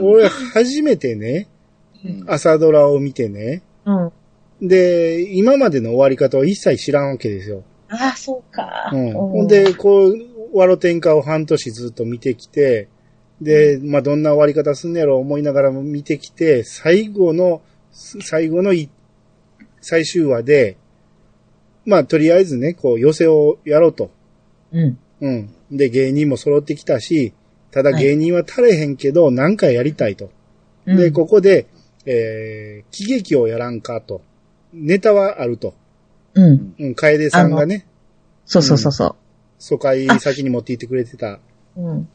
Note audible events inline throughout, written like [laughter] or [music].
俺初めてね、うん朝ドラを見てね、うん。で、今までの終わり方を一切知らんわけですよ。ああ、そうか。うん。ほんで、こう、ワロ天下を半年ずっと見てきて、で、まあ、どんな終わり方すんねやろ思いながらも見てきて、最後の、最後のい最終話で、まあ、とりあえずね、こう、寄せをやろうと。うん。うん。で、芸人も揃ってきたし、ただ芸人は足れへんけど、何かやりたいと。うんで、ここで、えー、喜劇をやらんかと。ネタはあると。うん。うん、楓さんがね、そうそうそうそ疎開先に持って行ってくれてたう。うん。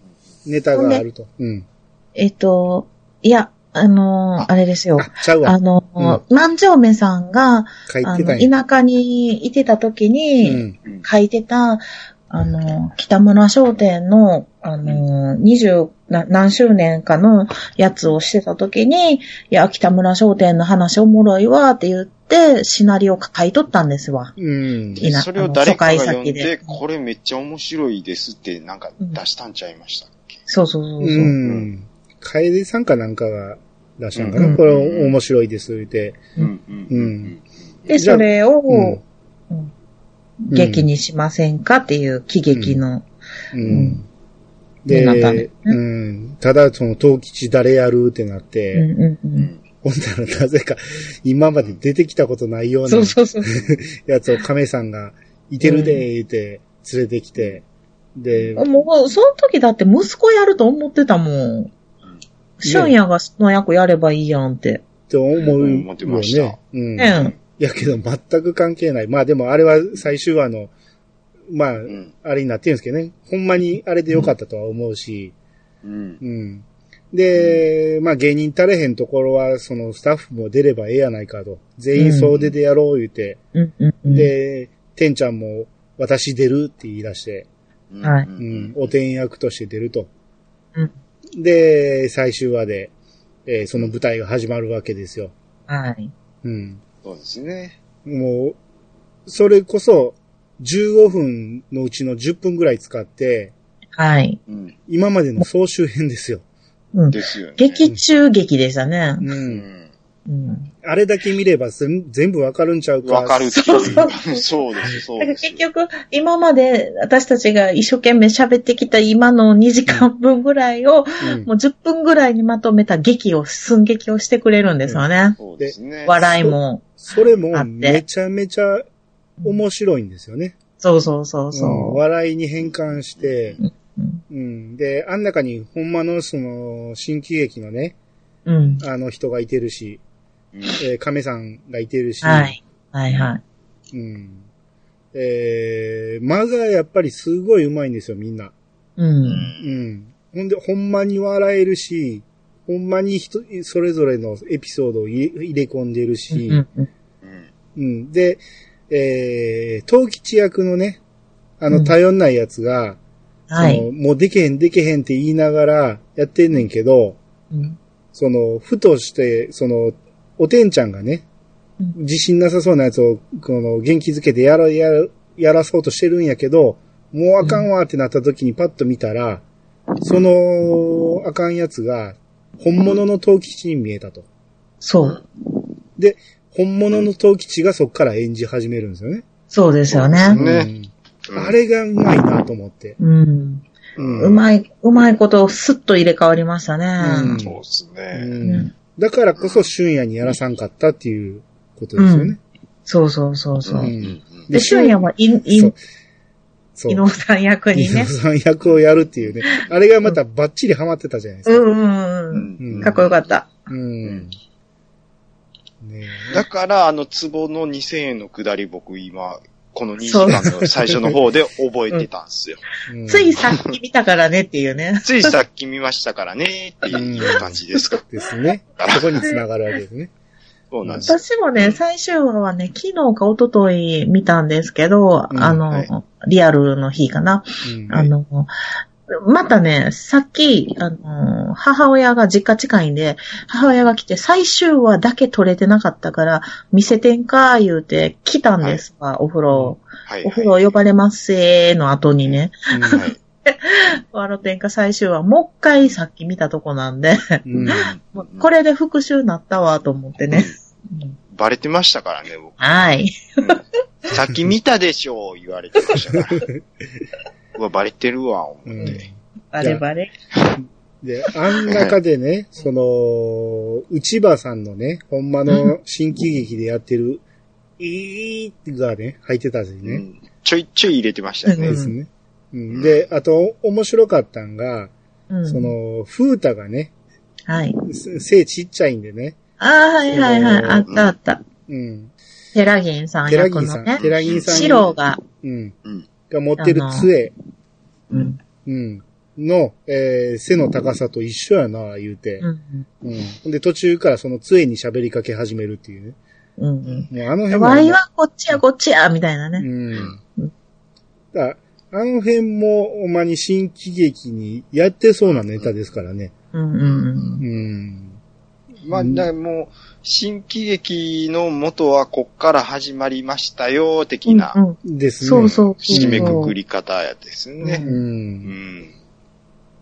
ネタがあると。うん。えっと、いや、あのーあれですよ。あ、ちゃうわ。あのー、万丈目さんが、あ。の、田舎にいてた時うに、ん。書いてた、あの、北村商店の、あの、二十な何周年かのやつをしてた時に、いや、北村商店の話おもろいわって言って、シナリオ書いとったんですわ。うん。いなそれを誰かが読んで、でこれめっちゃ面白いですってなんか出したんちゃいましたっけ、そうそうそうそう。うん。楓さんかなんかが出したんかな？うんこれ面白いです、言って。うん、うん、うんで、それを、うんうん劇にしませんかっていう喜劇の、ううんん。で、ねうん。ただ、その、東吉誰やるってなっうんて、うんう。うんん。ほんならなぜか、今まで出てきたことないようなそうそうそう。[laughs] やつを亀さんが、いてるで、言って、連れてきて、で、もう、その時だって息子やると思ってたもん。俊也がその役やればいいやんって。と思うよ思ってましたね。うん。ねいやけど全く関係ない。まあでもあれは最終話の、まあ、うん。あれになってるんですけどね。ほんまにあれでよかったとは思うし、うん。うん。で、まあ芸人足れへんところは、そのスタッフも出ればええやないかと。全員総出でやろう言うて。うん。で、てんちゃんも私出るって言い出して、はいうん、おてん役として出ると。うんで、最終話で、えーその舞台が始まるわけですよ。はい。うん。そうですね。もう、それこそ、15分のうちの10分ぐらい使って、はい。うん。今までの総集編ですよ。うん。ですよね。劇中劇でしたね。う。うんん。うん。あれだけ見れば全全部わかるんちゃうか。わかるってそうそう。[laughs] そうです、そうだからです。結局、今まで私たちが一生懸命喋ってきた今の2時間分ぐらいを、うんもう10分ぐらいにまとめた劇を、寸劇をしてくれるんですよね。そうですね。笑いも。それもめちゃめちゃ面白いんですよね。そうそうそうそうん笑いに変換して、うんうん。で、あん中にほんまのその、新喜劇のね、う。うん。あの人がいてるし、うんえー亀さんがいてるし、はい。はいはい。うん。えー、間がやっぱりすごい上手いんですよ、みんな。うん。うん。ほんで、ほんまに笑えるし、ほんまに人、それぞれのエピソードを入れ入れ込んでるし、うんうんうんうん。で、えー、東吉役のね、あの、うん頼んないやつが、はい。そのもうでけへんでけへんって言いながらやってんねんけど、うんその、ふとして、その、おてんちゃんがね、うん自信なさそうなやつを、この、元気づけてやら、やら、やらそうとしてるんやけど、もうあかんわってなった時にパッと見たら、その、あかんやつが、本物の東吉に見えたと。そう。本物の東吉がそっから演じ始めるんですよね。そうですよね。ねうんあれがうまいなと思って。うん。うんうまい、うまいことスッと入れ替わりましたね。うんそうですうね。んだからこそ、俊也にやらさんかったっていうことですよね。そうそうそうそう。うんうんで、俊也はイン、イそうン、そう。伊野さん役に伊野ね。さん役をやるっていうね。あれがまたバッチリハマってたじゃないですか。うんうんううん。うんかっこよかった。うん。ねだから、あの、壺の2000円の下り僕今、この2時間の最初の方で覚えてたんですよ。えうんついさっき見たからねっていうね。ついさっき見ましたからね、っていう感じですか。ですね。そこに繋がるわけですね。そうなんですよ。私もね、最終話はね、昨日か一昨日見たんですけど、うんあの、はいリアルの日かな。うんあの、またね、さっき、あの、母親が実家近いんで、母親が来て最終話だけ撮れてなかったから、見せてんか、言うて来たんですわ、お風呂。はい。お風呂呼ばれますせーの後にね。はい。ワロテンカ最終話、もう一回さっき見たとこなんで、うん。[laughs] これで復習になったわと思ってね。うんバレてましたからね、僕。はい。さっき見たでしょう、言われてましたから。[laughs] うわ、バレてるわ、思うんって。バレバレ。で、あん中でね、その、内場さんのね、ほんまの新喜劇でやってる、いーがね、入ってたんですよね。うんちょいちょい入れてましたよね。うんですね。うん、で、あと、面白かったんが、うん。その、風太がね、はい。す背ちっちゃいんでね、ああ、はいはいはい。あったあった。うん。テラギンさん役のねギンさん、。テラギンさん。シロが、うん。うん。が持ってる杖、うん。うん。の、えー背の高さと一緒やな、言うて。うん。うん。で、途中からその杖に喋りかけ始めるっていうね。うん。もうあの辺うん。もワイはこっちやこっちや、みたいなね。うんうん。だからあの辺も、ほんまに新喜劇にやってそうなネタですからね。うんうんうん。まあ、だもう、新喜劇の元はこっから始まりましたよ、的うん。な、うんうん。ですね。そうそう。締めくくり方やですう。ね。うんん。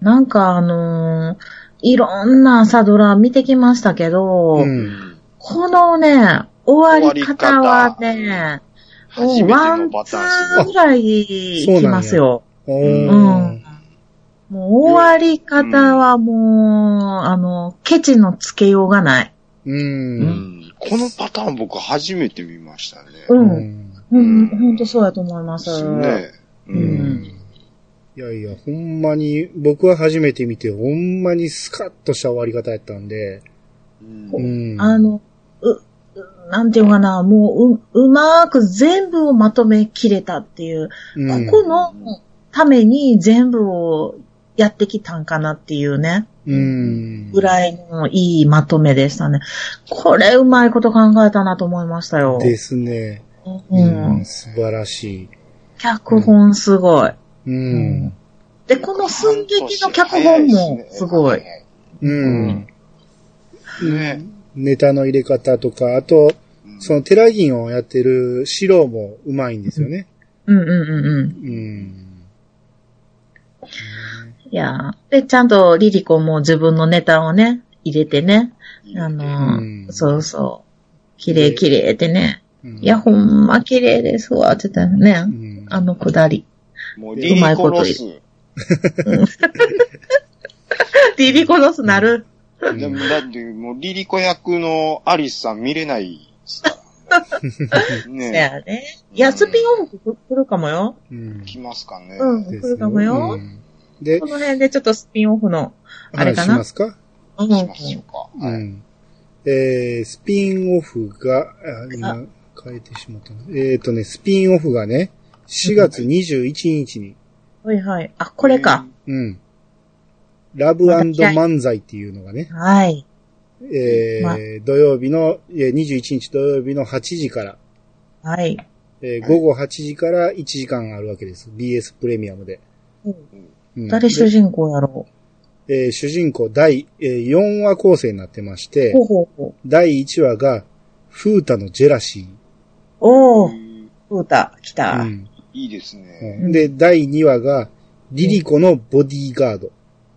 なんかあのーいろんな朝ドラ見てきましたけど、うん。このね、終わり方はね、初めてワン、ツターぐらいいきますよ。もう終わり方はもう、あの、ケチのつけようがない。このパターン僕初めて見ましたね。う。うんん。うん、ほんとそうやと思います。ね。う。うんん。いやいや、ほんまに、僕は初めて見て、ほんまにスカッとした終わり方やったんで、ううんん。あの、う、うなんていうかな、もう、う、うまーく全部をまとめきれたっていう、うん、ここのために全部をやってきたんかなっていうね、うん。ぐらいのいいまとめでしたね。これうまいこと考えたなと思いましたよ。ですね。ううん。ん。素晴らしい。脚本すごい。うん。で、この寸劇の脚本もすごい。うん。ね。ネタの入れ方とか、あと、うんそのテラギンをやってるシロもうまいんですよね。うんうんうんうん。うん。いやーで、ちゃんとリリコも自分のネタをね、入れてね。あのうんー、そうそう。綺麗綺麗ってね。うんいや、ほんま綺麗ですわ、って言ったよねう。んあのくだり。もうリリコロス。リリコロスなる。でもだってもうリリコ役のアリスさん見れないですから。そ [laughs] ねやね。いや、スピンオフ来るかもよ。うん来ますかね。うん来るかもようんでこ、の辺でちょっとスピンオフの、あれかな？話しますか？うんしましょうか。はい。うん。えー、スピンオフが、あ今、変えてしまったな。えっ、とね、スピンオフがね、4月21日に、はいはい。あ、これか。うん。ラブ漫才っていうのがね、はい。えーま土曜日の、えー21日土曜日の8時から、はい。えー午後8時から1時間あるわけです。BS プレミアムで。うん誰主人公やろえー主人公第、えー4話構成になってましてう。ほ、うほうほう。第1話が、フータのジェラシおー、うんふうた、来ー。た。うんいいですね。うんで、第2話が、リリコのボディーガード。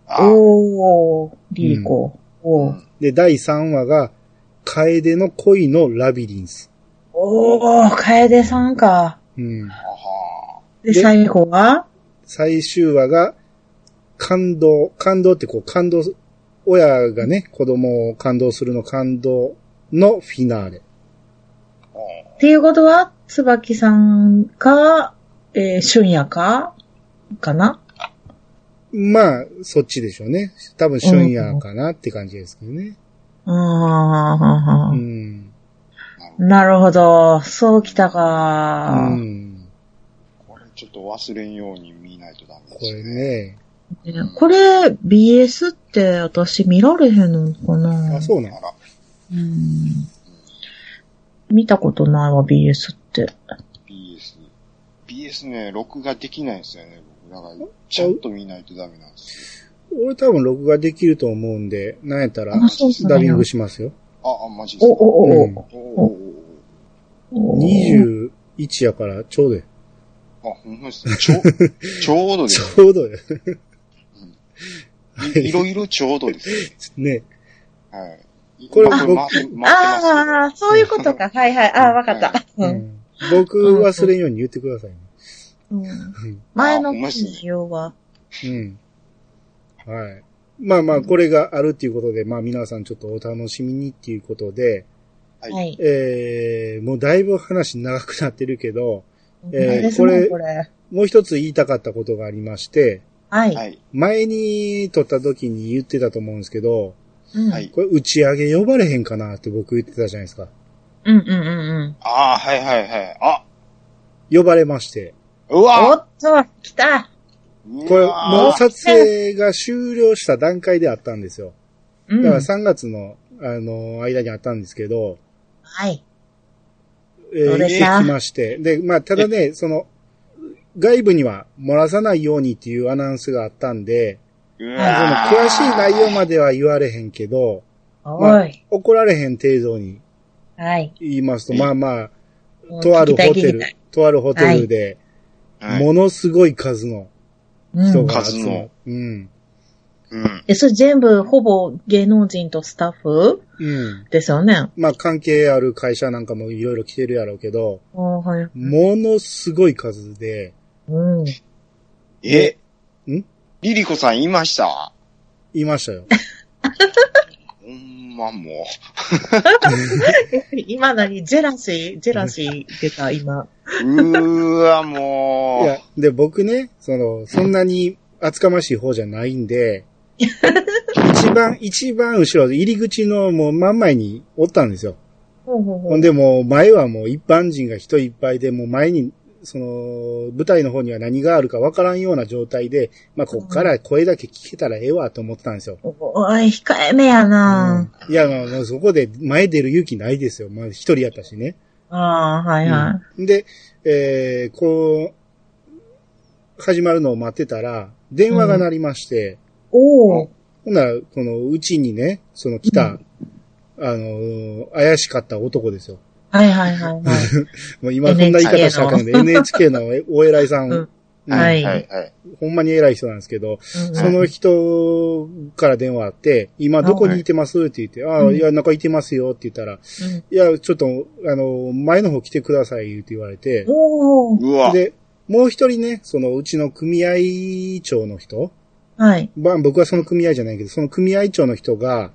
あおー、リリコ。おー。で、第3話が、楓の恋のラビリンス。おー、楓さんか。うん。で最後は？最終話が、感動。感動ってこう、感動、親がね、子供を感動するの感動のフィナーレ。っていうことは、椿さんか、えー、春夜か？かな？まあ、そっちでしょうね。多分、春夜かなって感じですけどね。うん。なるほど。そうきたうか。ん。これちょっと忘れんように見ないとダメこれですね。ね。ねこれ、BS って私見られへんのかな？あ、そうなら、うん。見たことないわ、BS って。BS。BS ね、録画できないんですよね、僕。だから、ちゃんと見ないとダメなんです俺多分録画できると思うんで、なんやったら、ダビングしますよ。よ。あ、あ、マジですお、か。お、お、うんおおお。21やからちょうどやあ、ほんまですね。ちょう、ちょうどです。ちょうどよ。いいろいろちょうどですね。ね。はい。これ僕ああ、そういうことか。はいはい。ああ、わかった。僕忘れんように言ってくださいね。うん前の記事用は。うん。はい。まあまあ、これがあるっていうことで、まあ皆さんちょっとお楽しみにっていうことで、はいはい。えー、もうだいぶ話長くなってるけど、えーこれこれ。もう一つ言いたかったことがありまして、はい。はい。前に撮った時に言ってたと思うんですけど、うんはいこれ打ち上げ呼ばれへんかなって僕言ってたじゃないですか。うんうんうんうん。ああ、はいはいはい。あ、呼ばれまして。うおわっと、来たこれ、もう撮影が終了した段階であったんですよ。うん。だから3月の、あの、間にあったんですけど、はい。えー、行きまして。で、まあ、ただね、その、外部には漏らさないようにっていうアナウンスがあったんで、うそのわ詳しい内容までは言われへんけど、おい。怒られへん程度にはい。言いますと、えまあまあ、とあるホテルとあるホテルで、はいものすごい数のうん。人が集数のまる。うん。うん。え、それ全部、ほぼ芸能人とスタッフ？うん。ですよね。まあ、関係ある会社なんかもいろいろ来てるやろうけど、おはい。ものすごい数で、うん。え？ん？リリコさんいました？いましたよ。[laughs] ほんまも [laughs] 今何？ジェラシー、ジェラシー出た、今。う。うーわ、もう。いや、で、僕ね、その、そんなに厚かましい方じゃないんで、一番、一番後ろ、入り口のもう真ん前におったんですよ。ほんでもう前はもう一般人が人いっぱいで、もう前に、その、舞台の方には何があるかわからんような状態で、まあ、こっから声だけ聞けたらええわと思ってたんですよ。おおい、控えめやな、いや、まあもうそこで前出る勇気ないですよ。まあ、一人やったしね。ああ、はいはで、えー、こう、始まるのを待ってたら、電話が鳴りまして、い。おお。ほんなら、この、うちにね、その来た、あの、怪しかった男ですよ。はいはいはいはい。[laughs] もう今こんな言い方したらあかん NHK の。お偉いさん、うん。うん。はい。はい、はい。ほんまに偉い人なんですけど、うんその人から電話あって、今どこにいてますって言って、ああ、うんいや、中いてますよって言ったら、うん。いや、ちょっと、あの、前の方来てくださいって言われて。で、もう一人ね、そのうちの組合長の人、はい。まあ僕はその組合じゃないけど、その組合長の人が、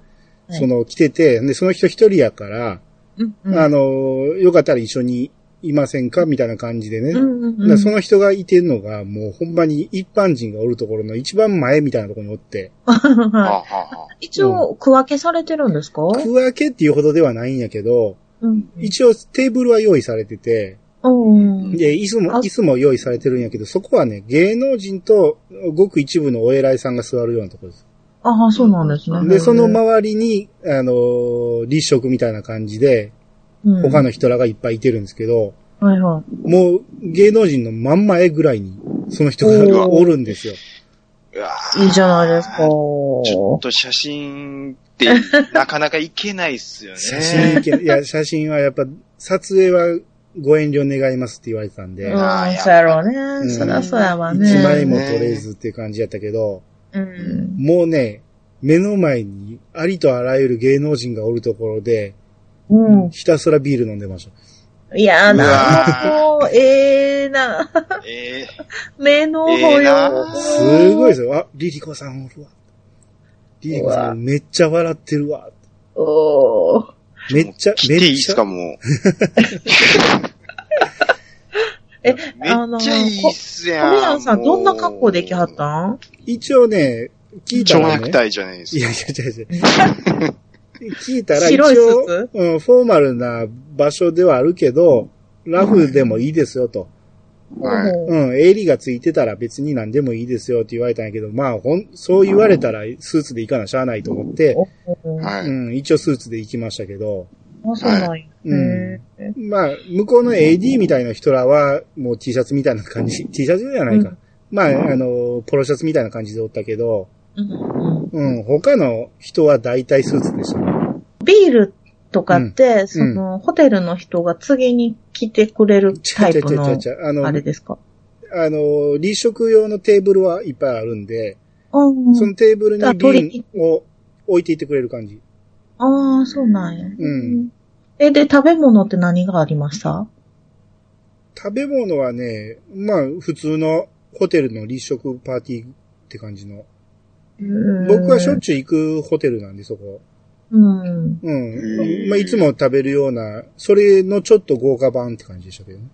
はい。その来てて、で、その人一人やから、うんうんあの、よかったら一緒にいませんか？みたいな感じでね。うんうんでその人がいてんのが、もうほんまに一般人がおるところの一番前みたいなところにおって、はあははあはい一応、区分けされてるんですか？区分けっていうほどではないんやけど、うん。一応テーブルは用意されてて、うん。で、椅子も、あ椅子も用意されてるんやけど、そこはね、芸能人とごく一部のお偉いさんが座るようなところです。ああ、そうなんですね。で、その周りに、あのー立食みたいな感じで、うん他の人らがいっぱいいてるんですけど、はいはい。もう芸能人の真ん前ぐらいに、その人がおるんですよ。いいじゃないですか。ちょっと写真って、なかなかいけないっすよね。写真いけ、いや、写真はやっぱ、撮影はご遠慮願いますって言われてたんで、うん、あーやっぱそうやろうね。んそりゃそうやわね。一枚も撮れずっていう感じやったけど、うん。もうね、目の前にありとあらゆる芸能人がおるところで、うん。ひたすらビール飲んでました。いやうわな、もう、ええな。え目の保ええな養。すごいですよ。あ、リリコさんおるわ。リリコさんめっちゃ笑ってるわ。おーーめっちゃ、来めっちゃていいっすか、、もう。[laughs] え、めっちゃいいっすやん。コリアンさん、どんな格好できはったん？一応ね、聞いた蝶らね。ネクタイじゃないですか。いやいや、違う違う。聞いたら一白いスー応、うん、フォーマルな場所ではあるけど、ラフでもいいですよと。はいうん、襟がついてたら別に何でもいいですよって言われたんやけど、まあ、ほん、そう言われたらスーツで行かなしゃあないと思って、い。うん、一応スーツで行きましたけど、あ、そうなんや。うん。へえまあ、向こうの AD みたいな人らは、もう T シャツみたいな感じ、T シャツじゃないか。うん。まあ、あの、ポロシャツみたいな感じでおったけど、うん。他の人は大体スーツでしたね。ビールとかって、その、ホテルの人が次に来てくれるタイプのあれですか？あの、立食用のテーブルはいっぱいあるんで、うん。そのテーブルに瓶を置いていってくれる感じ。ああ、そうなんや。うん。え、で、食べ物って何がありました？食べ物はね、まあ、普通のホテルの立食パーティーって感じの。僕はしょっちゅう行くホテルなんで、そこ。うん。うん。まあ、いつも食べるような、それのちょっと豪華版って感じでしたけどね。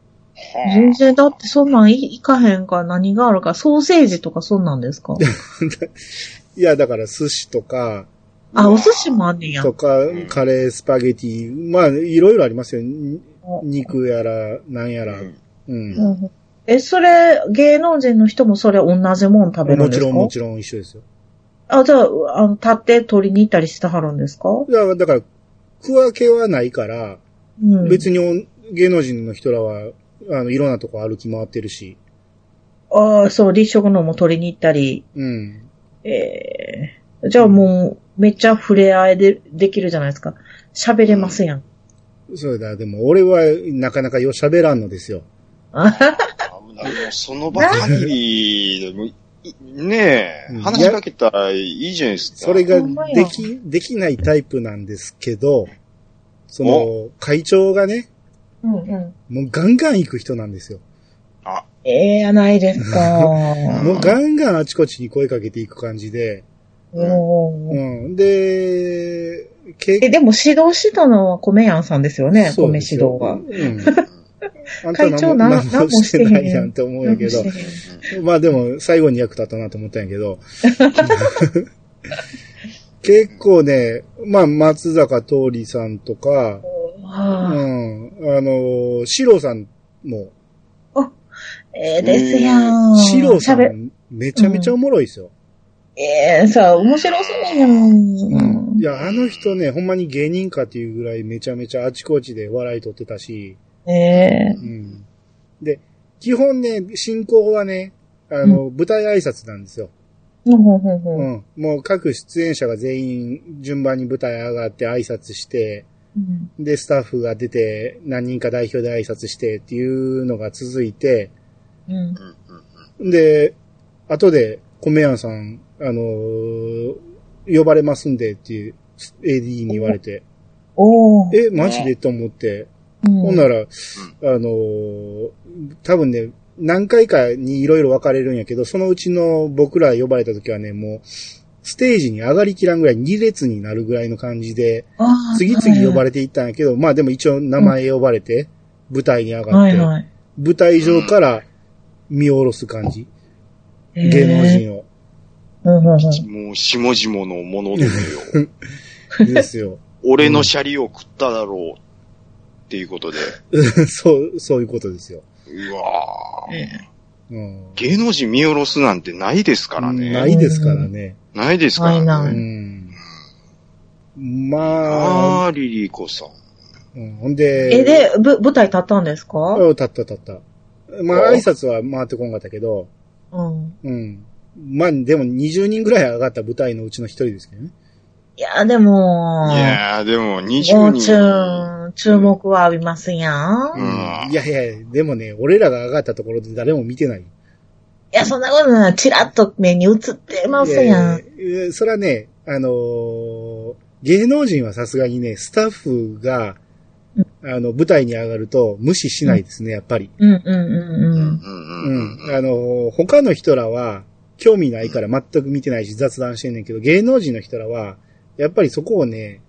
全然、だってそんなんいいかへんか何があるか、ソーセージとかそんなんですか？[laughs] いや、だから寿司とか、あ、お寿司もあんねんや。とか、カレー、スパゲティ、まあ、いろいろありますよ。に肉やら、なんやら。うんえ、それ、芸能人の人もそれ同じもん食べるんですか？もちろん、もちろん一緒ですよ。あ、じゃあ、あの、立って取りに行ったりしてはるんですか？だから、だから区分けはないから、うん。別にお芸能人の人らは、あの、いろんなとこ歩き回ってるし、ああ、そう、立食のも取りに行ったり。うん。ええじゃあもう、めっちゃ触れ合いで、できるじゃないですか。喋れますやん。そうだ、でも俺はなかなかよ喋らんのですよ。ああもうその場限りでもい、ねえ、うん話しかけたらいいじゃないですか。それができ、できないタイプなんですけど、その、会長がね、うんうん。もうガンガン行く人なんですよ。ええやないですか。[laughs] もうガンガンあちこちに声かけていく感じで、うん。で、けえ、でも指導したのは米やんさんですよね、米指導が。うん。[laughs] 会長な何もしてないやんって思うんやけどまあでも、最後に役立ったなと思ったんやけど。[laughs] 結構ね、まあ、松坂桃李さんとか、うはあん、あの、シロさんも、ええですやん。シロさ喋ん、めちゃめちゃおもろいですよ。ええさ、面白そうやん。いや、あの人ね、ほんまに芸人かっていうぐらいめちゃめちゃあちこちで笑い取ってたし、ええうん。で、基本ね、進行はね、あの、舞台挨拶なんですよ。うんん。もう各出演者が全員順番に舞台上がって挨拶して、うんで、スタッフが出て何人か代表で挨拶してっていうのが続いて、うんうんうんで、後で、米屋さん、あのー呼ばれますんでっていう AD に言われて、おー。え、マジでと思って、うんほんなら、あのー多分ね、何回かにいろいろ分かれるんやけど、そのうちの僕ら呼ばれた時はね、もう、ステージに上がりきらんぐらい2列になるぐらいの感じで、次々呼ばれていったんやけど、まあでも一応名前呼ばれて、舞台に上がって、はいはい。舞台上から見下ろす感じ、ええ芸能人を。ほんほんほんもう、下々のものですよ。ですよ。俺のシャリを食っただろう。っていうことで。そう、そういうことですよ。うわぁ。えうん。芸能人見下ろすなんてないですからね。ないですからね。ないですからね。ないなうん。まあ、あー、リリーコさん。うんほんで、え、で、ぶ、舞台立ったんですか？あ立った立った。まあ、挨拶は回ってこんかったけど、うん。うん。まあ、でも20人ぐらい上がった舞台のうちの一人ですけどね。いや、でも、いやー、でもも20う人。注、注目は浴びますやん。ういんいやいや、でもね、俺らが上がったところで誰も見てない。や、そんなことない。チラッと目に映ってますやん。いやいやそれはね、あのー芸能人はさすがにね、スタッフが、あの、舞台に上がると無視しないですね、やっぱり。うんうんうんうん。うんうん。うんあのー他の人らは、興味ないから全く見てないし雑談してんねんけど、芸能人の人らは、やっぱりそこをね、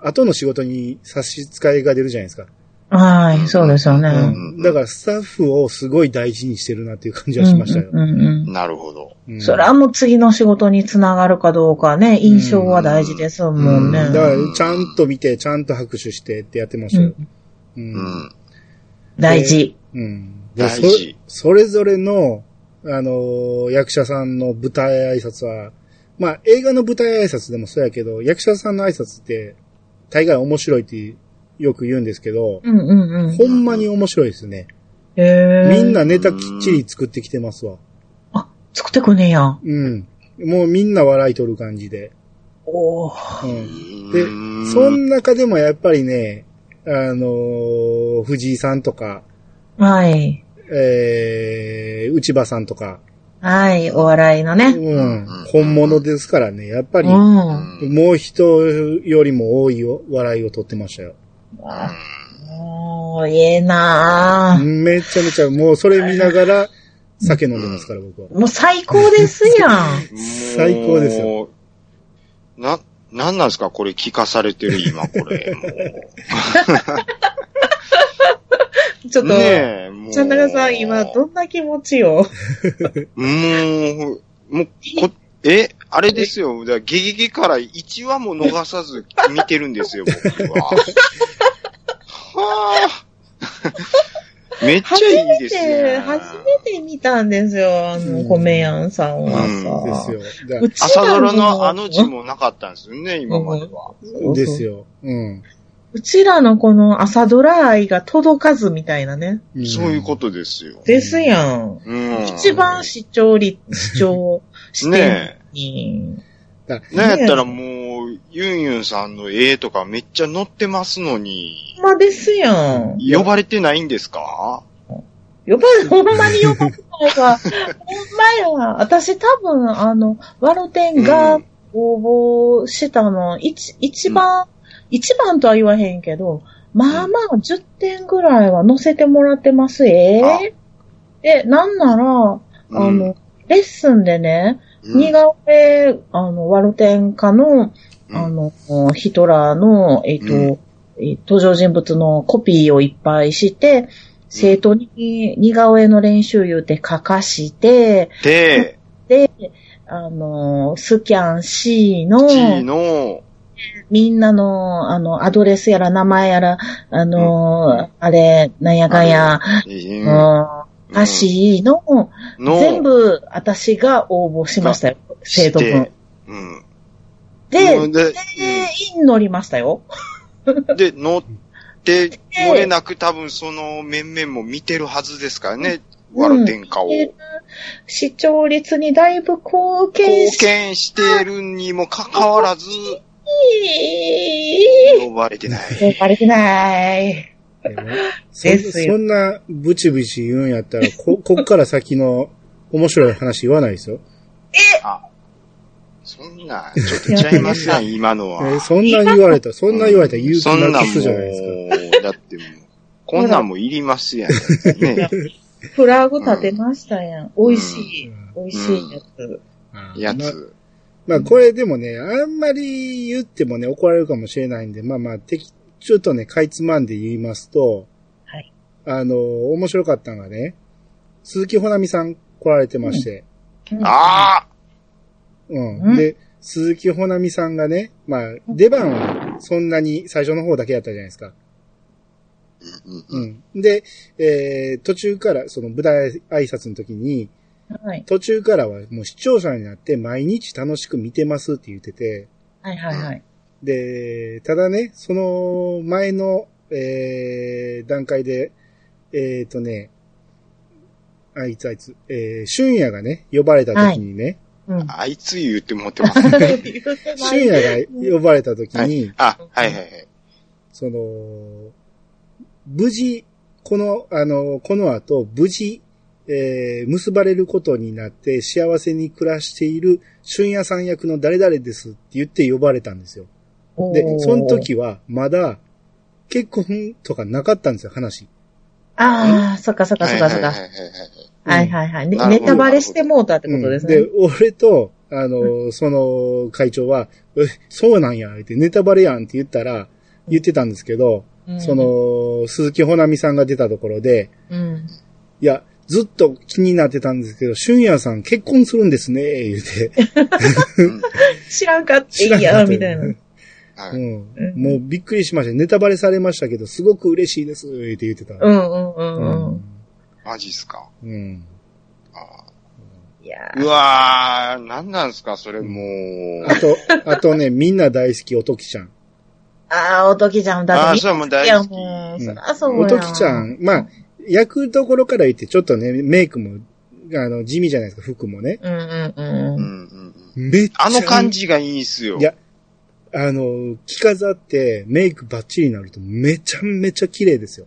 後の仕事に差し支えが出るじゃないですか。はい、そうですよね。うん。だからスタッフをすごい大事にしてるなっていう感じはしましたよ。うんうんうんなるほど。うんそれはもう次の仕事につながるかどうかね、印象は大事ですもんね。だから、ちゃんと見て、ちゃんと拍手してってやってましたよ。う。うんん。大事。うん。で大事そそれぞれの、あのー役者さんの舞台挨拶は、まあ、映画の舞台挨拶でもそうやけど、役者さんの挨拶って、大概面白いってよく言うんですけど、うんうんうん。ほんまに面白いですね。へーみんなネタきっちり作ってきてますわ。あ、作ってくんねや。うん。もうみんな笑い取る感じで。おーうん。で、その中でもやっぱりね、あのー藤井さんとか、はい。えー、内場さんとか、はい、お笑いのうね。ん、本物ですからね、やっぱり、うん。もう人よりも多い笑いを取ってましたよ。もう、ええなぁ。めちゃめちゃ、もうそれ見ながら酒飲んでますから、僕は。もう最高ですやん。最高ですよよ。な、なんなんですかこれ聞かされてる今、これ。[laughs] も [laughs] ちょっと、うねえ、もう。ちゃんなかさん今どんな気持ちよ？[laughs] もう、もう、こ、え、あれですよ。だゲゲゲから1話も逃さず見てるんですよ、僕は。[laughs] はあ。めっちゃ初いいめですて、ね。初めて見たんですよ、あの、うん米やんさんはさ。ですよ。朝ドラのあの字もなかったんですよね、今までは。ですよ。うん。うちらのこの朝ドラ愛が届かずみたいなね。んそういうことですよ。ですやん。うん。一番視聴率、視聴してねに。だえ。なんやったらもう、ユンユンさんの絵とかめっちゃ載ってますのに、ほんまですやん。呼ばれてないんですか？呼ばれ、ほんまに呼ばれないわ。ほんまや。私多分、あの、ワロテンが応募したの、一、一番、一番とは言わへんけど、まあまあ10点ぐらいは載せてもらってます。えあ。え、なんなら、あうん。の、レッスンでね、うん。似顔絵、あの、ワルテン家の、うん。あの、ヒトラーの、えっ、ー登場人物のコピーをいっぱいして、生徒に似顔絵の練習言うて書かして、で、で、あの、スキャン C の、G の、みんなの、あの、アドレスやら名前やら、あの、あれ、なんやかんや、足の、の、全部、私が応募しましたよ、生徒分。で、うんで、全員乗りましたよ。うん。で、乗って、漏れなく多分その面々も見てるはずですからね、ワルテンカを。で視聴率にだいぶ貢献貢し献してるにもかかわらず、呼ばれてない。て、バレてない。でもそそんなブチブチ言うんやったら、こ、[laughs] こっから先の面白い話言わないですよ。あ、そんな、ちょっとちゃいます [laughs] やん、今のは。えそんな言われたら、そんな言われたら言う気そんなくすじゃないですか。だってもう、こんなんもいりますやん。ね、[laughs] フラグ立てましたやん。美味しい。うん美味しいやつ。やまあつ。まあこれでもね、あんまり言ってもね、怒られるかもしれないんで、まあまあ、ちょっとね、かいつまんで言いますと、はい。あの、面白かったのがね、鈴木ほなみさん来られてまして、ああうん。うんで、鈴木ほなみさんがね、まあ、出番はそんなに最初の方だけやったじゃないですか。うんうんうん。で、えー、途中から、その舞台挨拶の時に、はい。途中からはもう視聴者になって毎日楽しく見てますって言ってて、はいはいはい。で、ただね、その前の、えー、段階で、えっ、とね、あいつあいつ、えー、春夜がね、呼ばれた時にね、うん。あいつ言うって思ってます。[laughs] 春夜が呼ばれた時に、あ、はいはいはい。その、無事、この、あの、この後、無事、えー、結ばれることになって幸せに暮らしている春夜さん役の誰々ですって言って呼ばれたんですよ。で、その時はまだ結婚とかなかったんですよ、話。ああ、そっかそっかそっかそっか。はいはいはいネタバレしてもうたってことですね。うんで、俺と、あの、その会長は、え、そうなんや、ってネタバレやんって言ったら、言ってたんですけど、うんそ、の、鈴木ほなみさんが出たところで、うん。いや、ずっと気になってたんですけど、春夜さん結婚するんですね、言うて。うん知らんかっていいや、みたいな。はいうんうんもうびっくりしました。ネタバレされましたけど、すごく嬉しいです、言って言ってた。うんうんうんうん。マジっすか？うん。あいやーうわー、なんなんすか、それもう。あと、あとね、みんな大好き、おときちゃん。ああ、おときちゃん、だってあー、それも大いや、好き。もう、うんそらそうや。おときちゃん、まあ、役どころから言って、ちょっとね、メイクも、あの、地味じゃないですか、服もね。うんうんう。うんんうんうんめっちゃ。あの感じがいいっすよ。いや、あの、着飾って、メイクバッチリになると、めちゃめちゃ綺麗ですよ。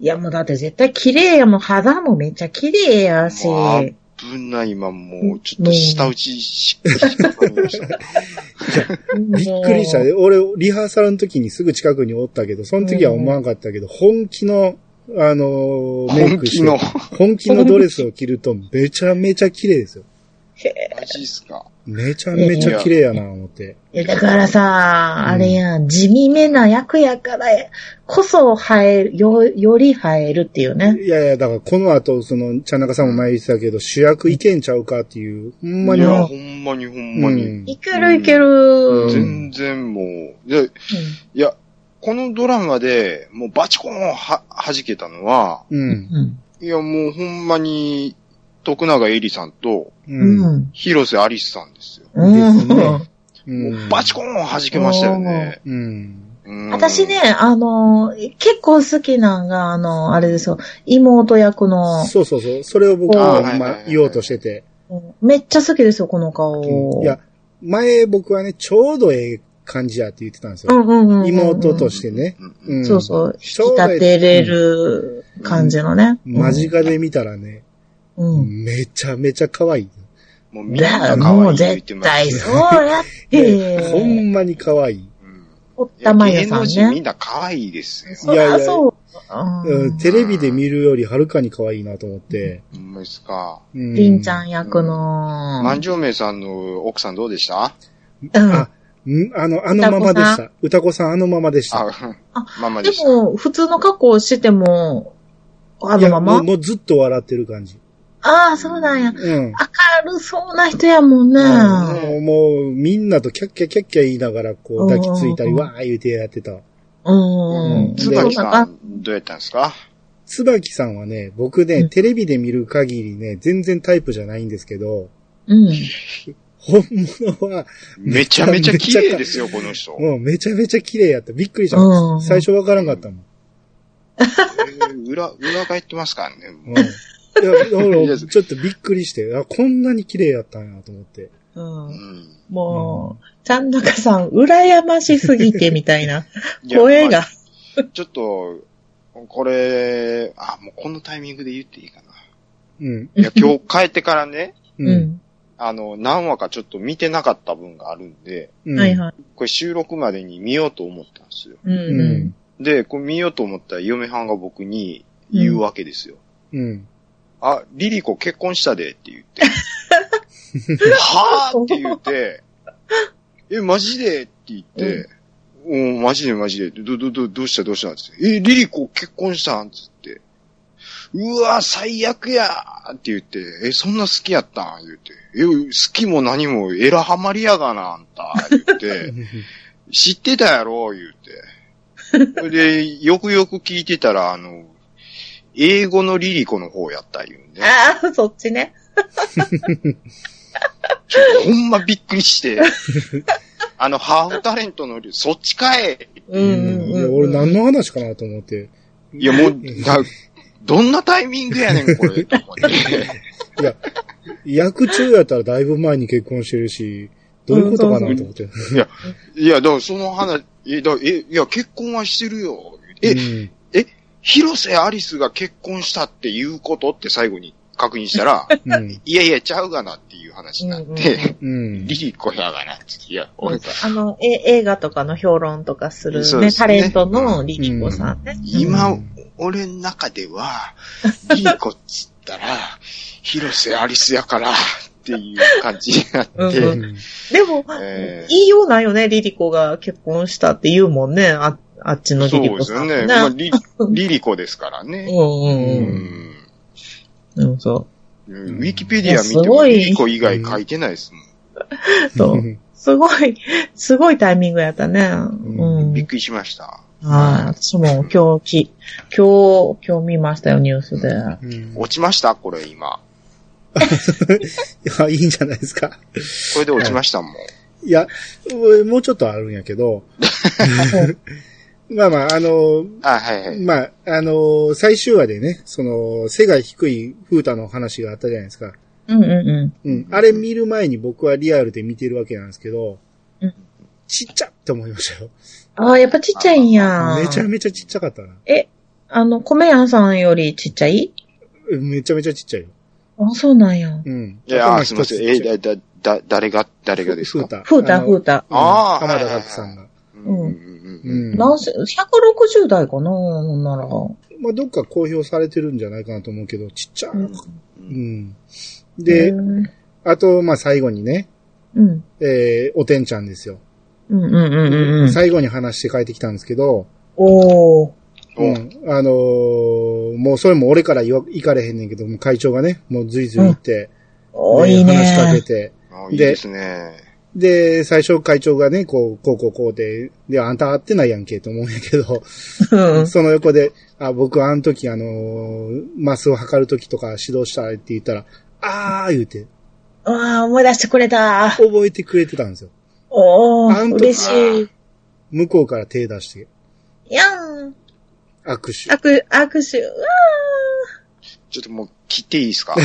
いや、もうだって絶対綺麗やもん。肌もめっちゃ綺麗やし。もう危ない、今もう、ちょっと舌打ちしっかりしてた。[laughs] びっくりした。俺、リハーサルの時にすぐ近くにおったけど、その時は思わなかったけど、本気の、あのーメイクして本気の。本気のドレスを着るとめちゃめちゃ綺麗ですよ。マジっすか。めちゃめちゃ綺麗やな、思って。いやだからさ、あれやん、地味めな役やからこそ映える、よ、より映えるっていうね。いやいや、だからこの後、その、茶中さんも前言ってたけど、主役いけんちゃうかっていう、ほんまに、いや、うんほんまにほんまに。うんいけるいける。ん全然もう、で、いや、このドラマで、もうバチコーンは、弾けたのは、うん。うん。いや、もうほんまに、徳永えりさんと、う。うんん。広瀬アリスさんですよ。うん。もうバチコーン弾けましたよね。うん。うん私ね、、あの、結構好きなんが、あの、あれですよ、妹役の、そうそうそう。それを僕は、まあ、言おうとしてて。めっちゃ好きですよ、この顔。いや、前僕はね、ちょうどええ感じやって言ってたんですよ。うんうんうんうん。妹としてね。うそうそう、引き立てれる感じのね。間近で見たらね、うん。めちゃめちゃ可愛い。もうみんなだ、可愛いもう絶言ってます対そうやっでほて。[laughs] んまに可愛い。うんおったまゆさん芸能人みね。んな可愛いですよ。そりゃそう。うんテレビで見るよりはるかに可愛いなと思って。ほんまですか。うんりんちゃん役の。万丈明さんの奥さんどうでした？うんあ。んあの、あのままでした。歌子さん？あのままでした。あまあまあでした。も、普通の格好しても、あのまま？もうもうずっと笑ってる感じ。ああ、そうなんや。うん。明るそうな人やもんね。もう、もうみんなとキャッキャキャッキャ言いながら、こう、抱きついたり、うんわー言うてやってた。うん。椿そうなんか？さん、どうやったんですか？椿さんはね、僕ね、うんテレビで見る限りね、全然タイプじゃないんですけど、うん。本物は、めちゃめちゃ綺麗ですよ、この人。もうめちゃめちゃ綺麗やった。びっくりした。うん最初わからんかったもん。えー裏、裏返ってますからね。うん。いや、ちょっとびっくりして、あ、こんなに綺麗やったんやと思って。う。うんん。もう、ちゃんなかさん、羨ましすぎてみたいな。声が。まあちょっと、これ、あ、もうこのタイミングで言っていいかな。うん。いや、今日帰ってからね、う。うんん。あの、何話かちょっと見てなかった分があるんで、うん。はいはい。これ収録までに見ようと思ったんですよ。うん。で、これ見ようと思ったら嫁はんが僕に言うわけですよ。うん。あ、リリコ結婚したでって言って。[laughs] はぁって言って、え、マジでって言って、うん、マジでマジで、ど、ど、ど、どうしたどうしたってえ、リリコ結婚したん？つって。うわ、最悪やーって言って、え、そんな好きやったん？言って。え、好きも何も、エラハマりやがな、あんた、言って。[laughs] 知ってたやろ？言うて。それで、よくよく聞いてたら、あの、英語のリリコの方やった言うんで、ああ、そっちね。[laughs] ほんまびっくりして、あの、ハーフタレントの、そっちかいうんうん。俺何の話かなと思って。いや、もう、だ [laughs] どんなタイミングやねん、これ、と思って。いや、役中やったらだいぶ前に結婚してるし、どういうことかなと思って。いや、だからその話、え、だえ、いや、結婚はしてるよ。え、うん広瀬アリスが結婚したっていうことって最後に確認したら、うん。いやいや、ちゃうがなっていう話になって、うん。リリコやがなって。いや、俺、あの、え映画とかの評論とかするね、タレントのリリコさんね。今、うん俺の中では、リリコっつったら、広瀬アリスやから、っていう感じになって、うんうんでも、えー言いようないよね、リリコが結婚したって言うもんね、ああっちのそうリリコですよね。さんね。まあ、リ [laughs] リリコですからね。うんうんううん。んうん、そウィキペディア見てもリリコ以外書いてないですもん。う。そう。[laughs] すごい、すごいタイミングやったね。うん。びっくりしました。はい。私も今日き、今日、今日見ましたよ、ニュースで。うん落ちました？これ今。[laughs] いや、いいんじゃないですか。これで落ちましたもん。いや、もうちょっとあるんやけど、[laughs] まあまあ、あの、あ、はいはい。まあ、あの、最終話でね、その、背が低い風太の話があったじゃないですか。うんうんううん。あれ見る前に僕はリアルで見てるわけなんですけど、うんちっちゃって思いましたよ。ん。ああ、やっぱちっちゃいんや。めちゃめちゃちっちゃかったな。え、あの、米屋さんよりちっちゃい？めちゃめちゃちっちゃいよ。あ、そうなんや。うん。いや、頭すみません。えだ、だ、だ、誰が、誰がですか？ふうた。ふうた、ふうた。うんあー浜田岳さんが。うんうんうんううん。ん。何せ、160代かなほんなら。まあ、どっか公表されてるんじゃないかなと思うけど、ちっちゃい。うんうん。で、うんあと、まあ、最後にね、うん。えー、おてんちゃんですよ。うんうんうんうんうん。最後に話して帰ってきたんですけど、おー。うん。あのーもうそれも俺から言わ行かれへんねんけど、もう会長がね、もうずいずい行って、でおーいいね。話しかけて、あいいですね。で、最初会長がね、こう、こうこうこうで、で、あんた会ってないやんけと思うんやけど、うん。その横で、あ、僕あの時あのーマスを測る時とか指導したって言ったら、あー言うて、ああ、思い出してくれた。覚えてくれてたんですよ。おー、あん時嬉しい。向こうから手出して、やん。握手。握、握手。うわちょっともう切っていいですか？[laughs]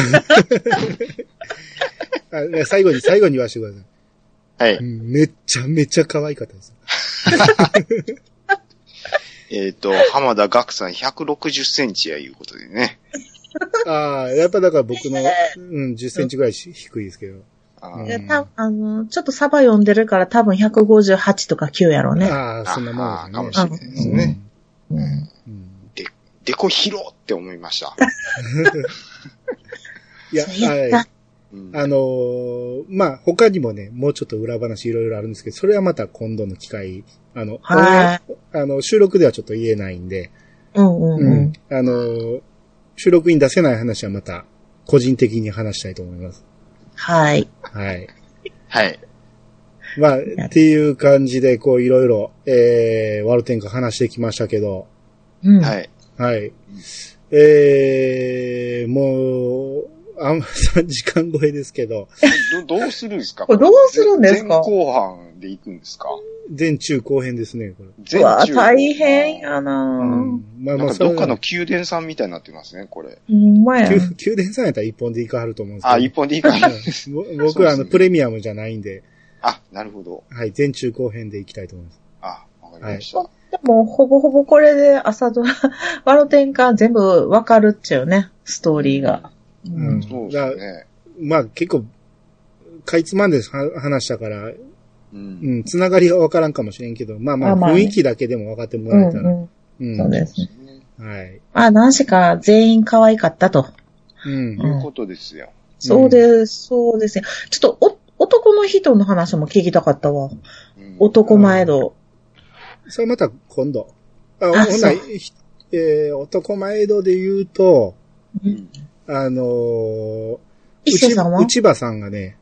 あいや最後に、最後に言わせてください。はい。うんめっちゃめちゃ可愛かったです。[laughs] えっと、浜田岳さん160センチやいうことでね。ああ、やっぱだから僕の、うん、10センチぐらいし低いですけど。あうんーいやたあの、ちょっとサバ読んでるから多分158とか9やろうね。ああ、そんなもんかも。しれないですね。うん。うんでこ広って思いました。[laughs] いや、はい。うんあのーまあ、他にもね、もうちょっと裏話いろいろあるんですけど、それはまた今度の機会、あの、はあの、収録ではちょっと言えないんで、うんうんうん。あのー収録に出せない話はまた、個人的に話したいと思います。はい。はい。はい。まあ、っていう感じで、こう、いろいろ、えー、ワルテンカ話してきましたけど、うん。はい。はい。えー、もう、あんま3時間超えですけど、どどうするんですか？これどうするんですか？前後半で行くんですか？前中後編ですね、これ。うわ、中大変やなうんぁ。まあまあ、どっかのそ宮殿さんみたいになってますね、これ。ほんまやれ。宮宮殿さんやったら一本で行かはると思うんですけど。あ、一本でいいかな。うんぼ僕はあの、ねプレミアムじゃないんで、あ、なるほど。はい、前中後編で行きたいと思います。あ、わかりました。でも、ほぼほぼこれで朝ドラ、[laughs] ワロテンカ全部わかるっちゃうね、ストーリーが。ううんん。そうですね。まあ結構、かいつまんでは話したから、う。うんん、つながりがわからんかもしれんけど、まあまあ雰囲気だけでも分かってもうらえたら。んうん。うん。そうですね。はい。まあ、何しか全員可愛かったと。うん。いうことですよ。そうです、そうですね。ちょっと、お、男の人の話も聞きたかったわ。うん男前度。それまた今度。あ、あほんなえー男前戸で言うと、うんあのー、伊勢さんは？内内場さんがね、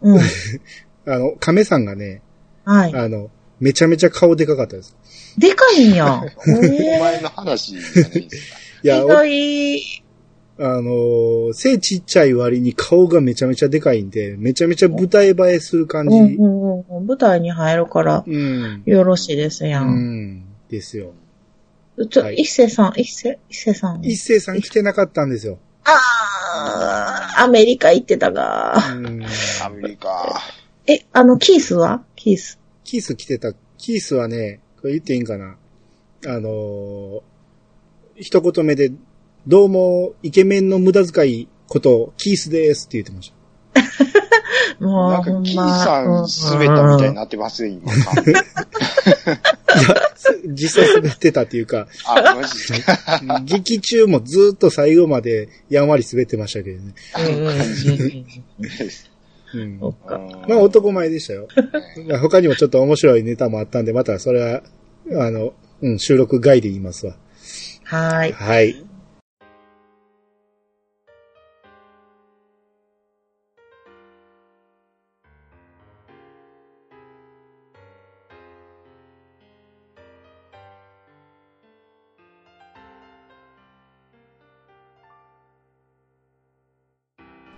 うん。[laughs] あの、亀さんがね、はい。あの、めちゃめちゃ顔でかかったです。でかいんや。[laughs] お前の話じゃないですか。いや、意外。あのー背ちっちゃい割に顔がめちゃめちゃでかいんで、めちゃめちゃ舞台映えする感じ。うんうんうん。舞台に入るから、うん。よろしいですや。うんん。ですよ。ちょ、はい伊勢さん、伊勢、伊勢さん。一星さん来てなかったんですよ。あー、アメリカ行ってたが。うん。アメリカ。え、あの、キースは？キース。キース来てた。キースはね、これ言っていいんかな？あのー一言目で、どうも、イケメンの無駄遣いこと、キースですって言ってました。[laughs] もう、なんか。キーさん滑ったみたいになってますよ、今。実際滑ってたっていうか、あ、マジですか。劇中もずっと最後までやんわり滑ってましたけどね。うんそ。っか。まあ男前でしたよ。[laughs] まあ他にもちょっと面白いネタもあったんで、またそれは、あの、うん、収録外で言いますわ。はーい。はい。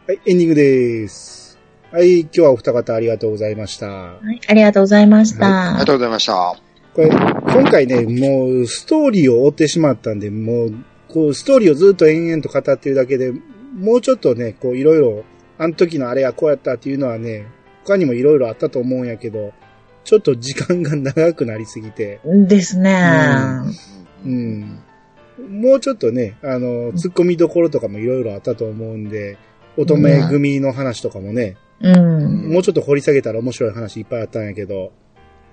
はい、エンディングです。はい、今日はお二方ありがとうございました。はい、ありがとうございましありがた。とうございました。これ、今回ね、もう、ストーリーを追ってしまったんで、もう、こう、ストーリーをずっと延々と語ってるだけで、もうちょっとね、こう、いろいろ、あの時のあれはこうやったっていうのはね、他にもいろいろあったと思うんやけど、ちょっと時間が長くなりすぎて、ですね。うん。もうちょっとね、あの、突っ込みどころとかもいろいろあったと思うんで、乙女組の話とかもね、うん。もうちょっと掘り下げたら面白い話いっぱいあったんやけど、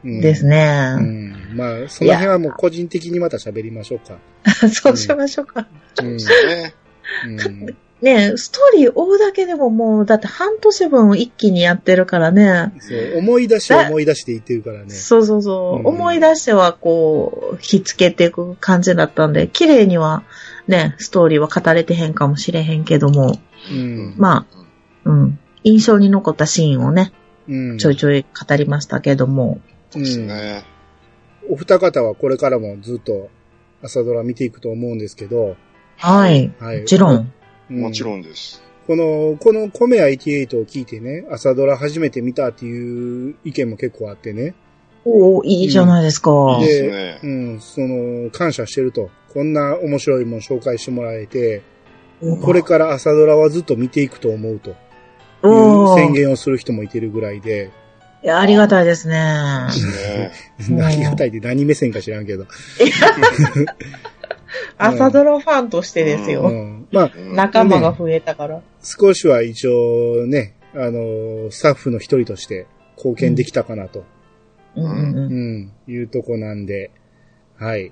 うんですうね。ん。まあ、その辺はもう個人的にまた喋りましょうか。[laughs] そうしましょうか。うん。ね。うんねストーリー追うだけでももう、だって半年分一気にやってるからね。そう、思い出して思い出して言ってるからね。そうそうそう。うん思い出してはこう、ひっつけていく感じだったんで、綺麗にはね、ストーリーは語れてへんかもしれへんけども、うん。まうん。印象に残ったシーンをね、うん。ちょいちょい語りましたけども。そうですね。お二方はこれからもずっと朝ドラ見ていくと思うんですけど、はい。はい。もちろん。うんもちろんです。この、このコメア88を聞いてね、朝ドラ初めて見たっていう意見も結構あってね。おーいいじゃないですか。いいでですねう。ん、その、感謝してると。こんな面白いもん紹介してもらえて、これから朝ドラはずっと見ていくと思うという宣言をする人もいてるぐらいで、いや、ありがたいですね。ですね。うん何がたいって何目線か知らんけど。朝ドラファンとしてですうよ。ん、まあ、うん仲間が増えたから。少しは一応ね、あの、スタッフの一人として貢献できたかなと、う。ん、いうとこなんで、はい。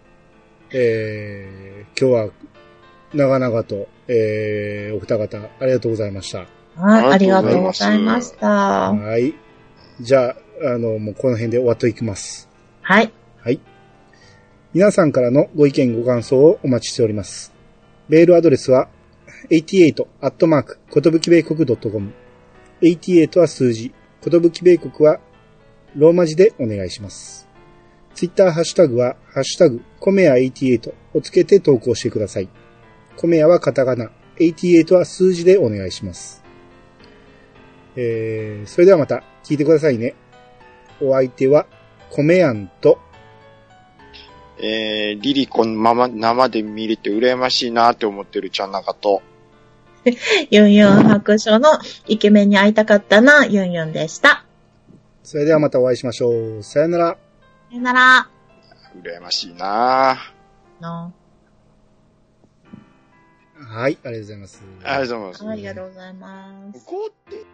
えー、今日は長々と、えー、お二方ありがとうございました。はい、あありがとうございました。はい。じゃあ、あの、もうこの辺で終わっていきます。はい。はい。皆さんからのご意見ご感想をお待ちしております。メールアドレスは、88アットマーク、ことぶき米国 .com。88は数字、ことぶき米国はローマ字でお願いします。ツイッターハッシュタグは、ハッシュタグ、コメア88をつけて投稿してください。コメアはカタカナ、88は数字でお願いします。えー、それではまた聞いてくださいね。お相手は、コメアンと、えー、リリコのまま生で見れて羨ましいなって思ってるちゃん中と。ユンユン白書のイケメンに会いたかったな、ユンユンでした。それではまたお会いしましょう。さよなら。さよなら。羨ましいなのはい、ありがとうございます。ありがとうございます。ありがとうございます。こうって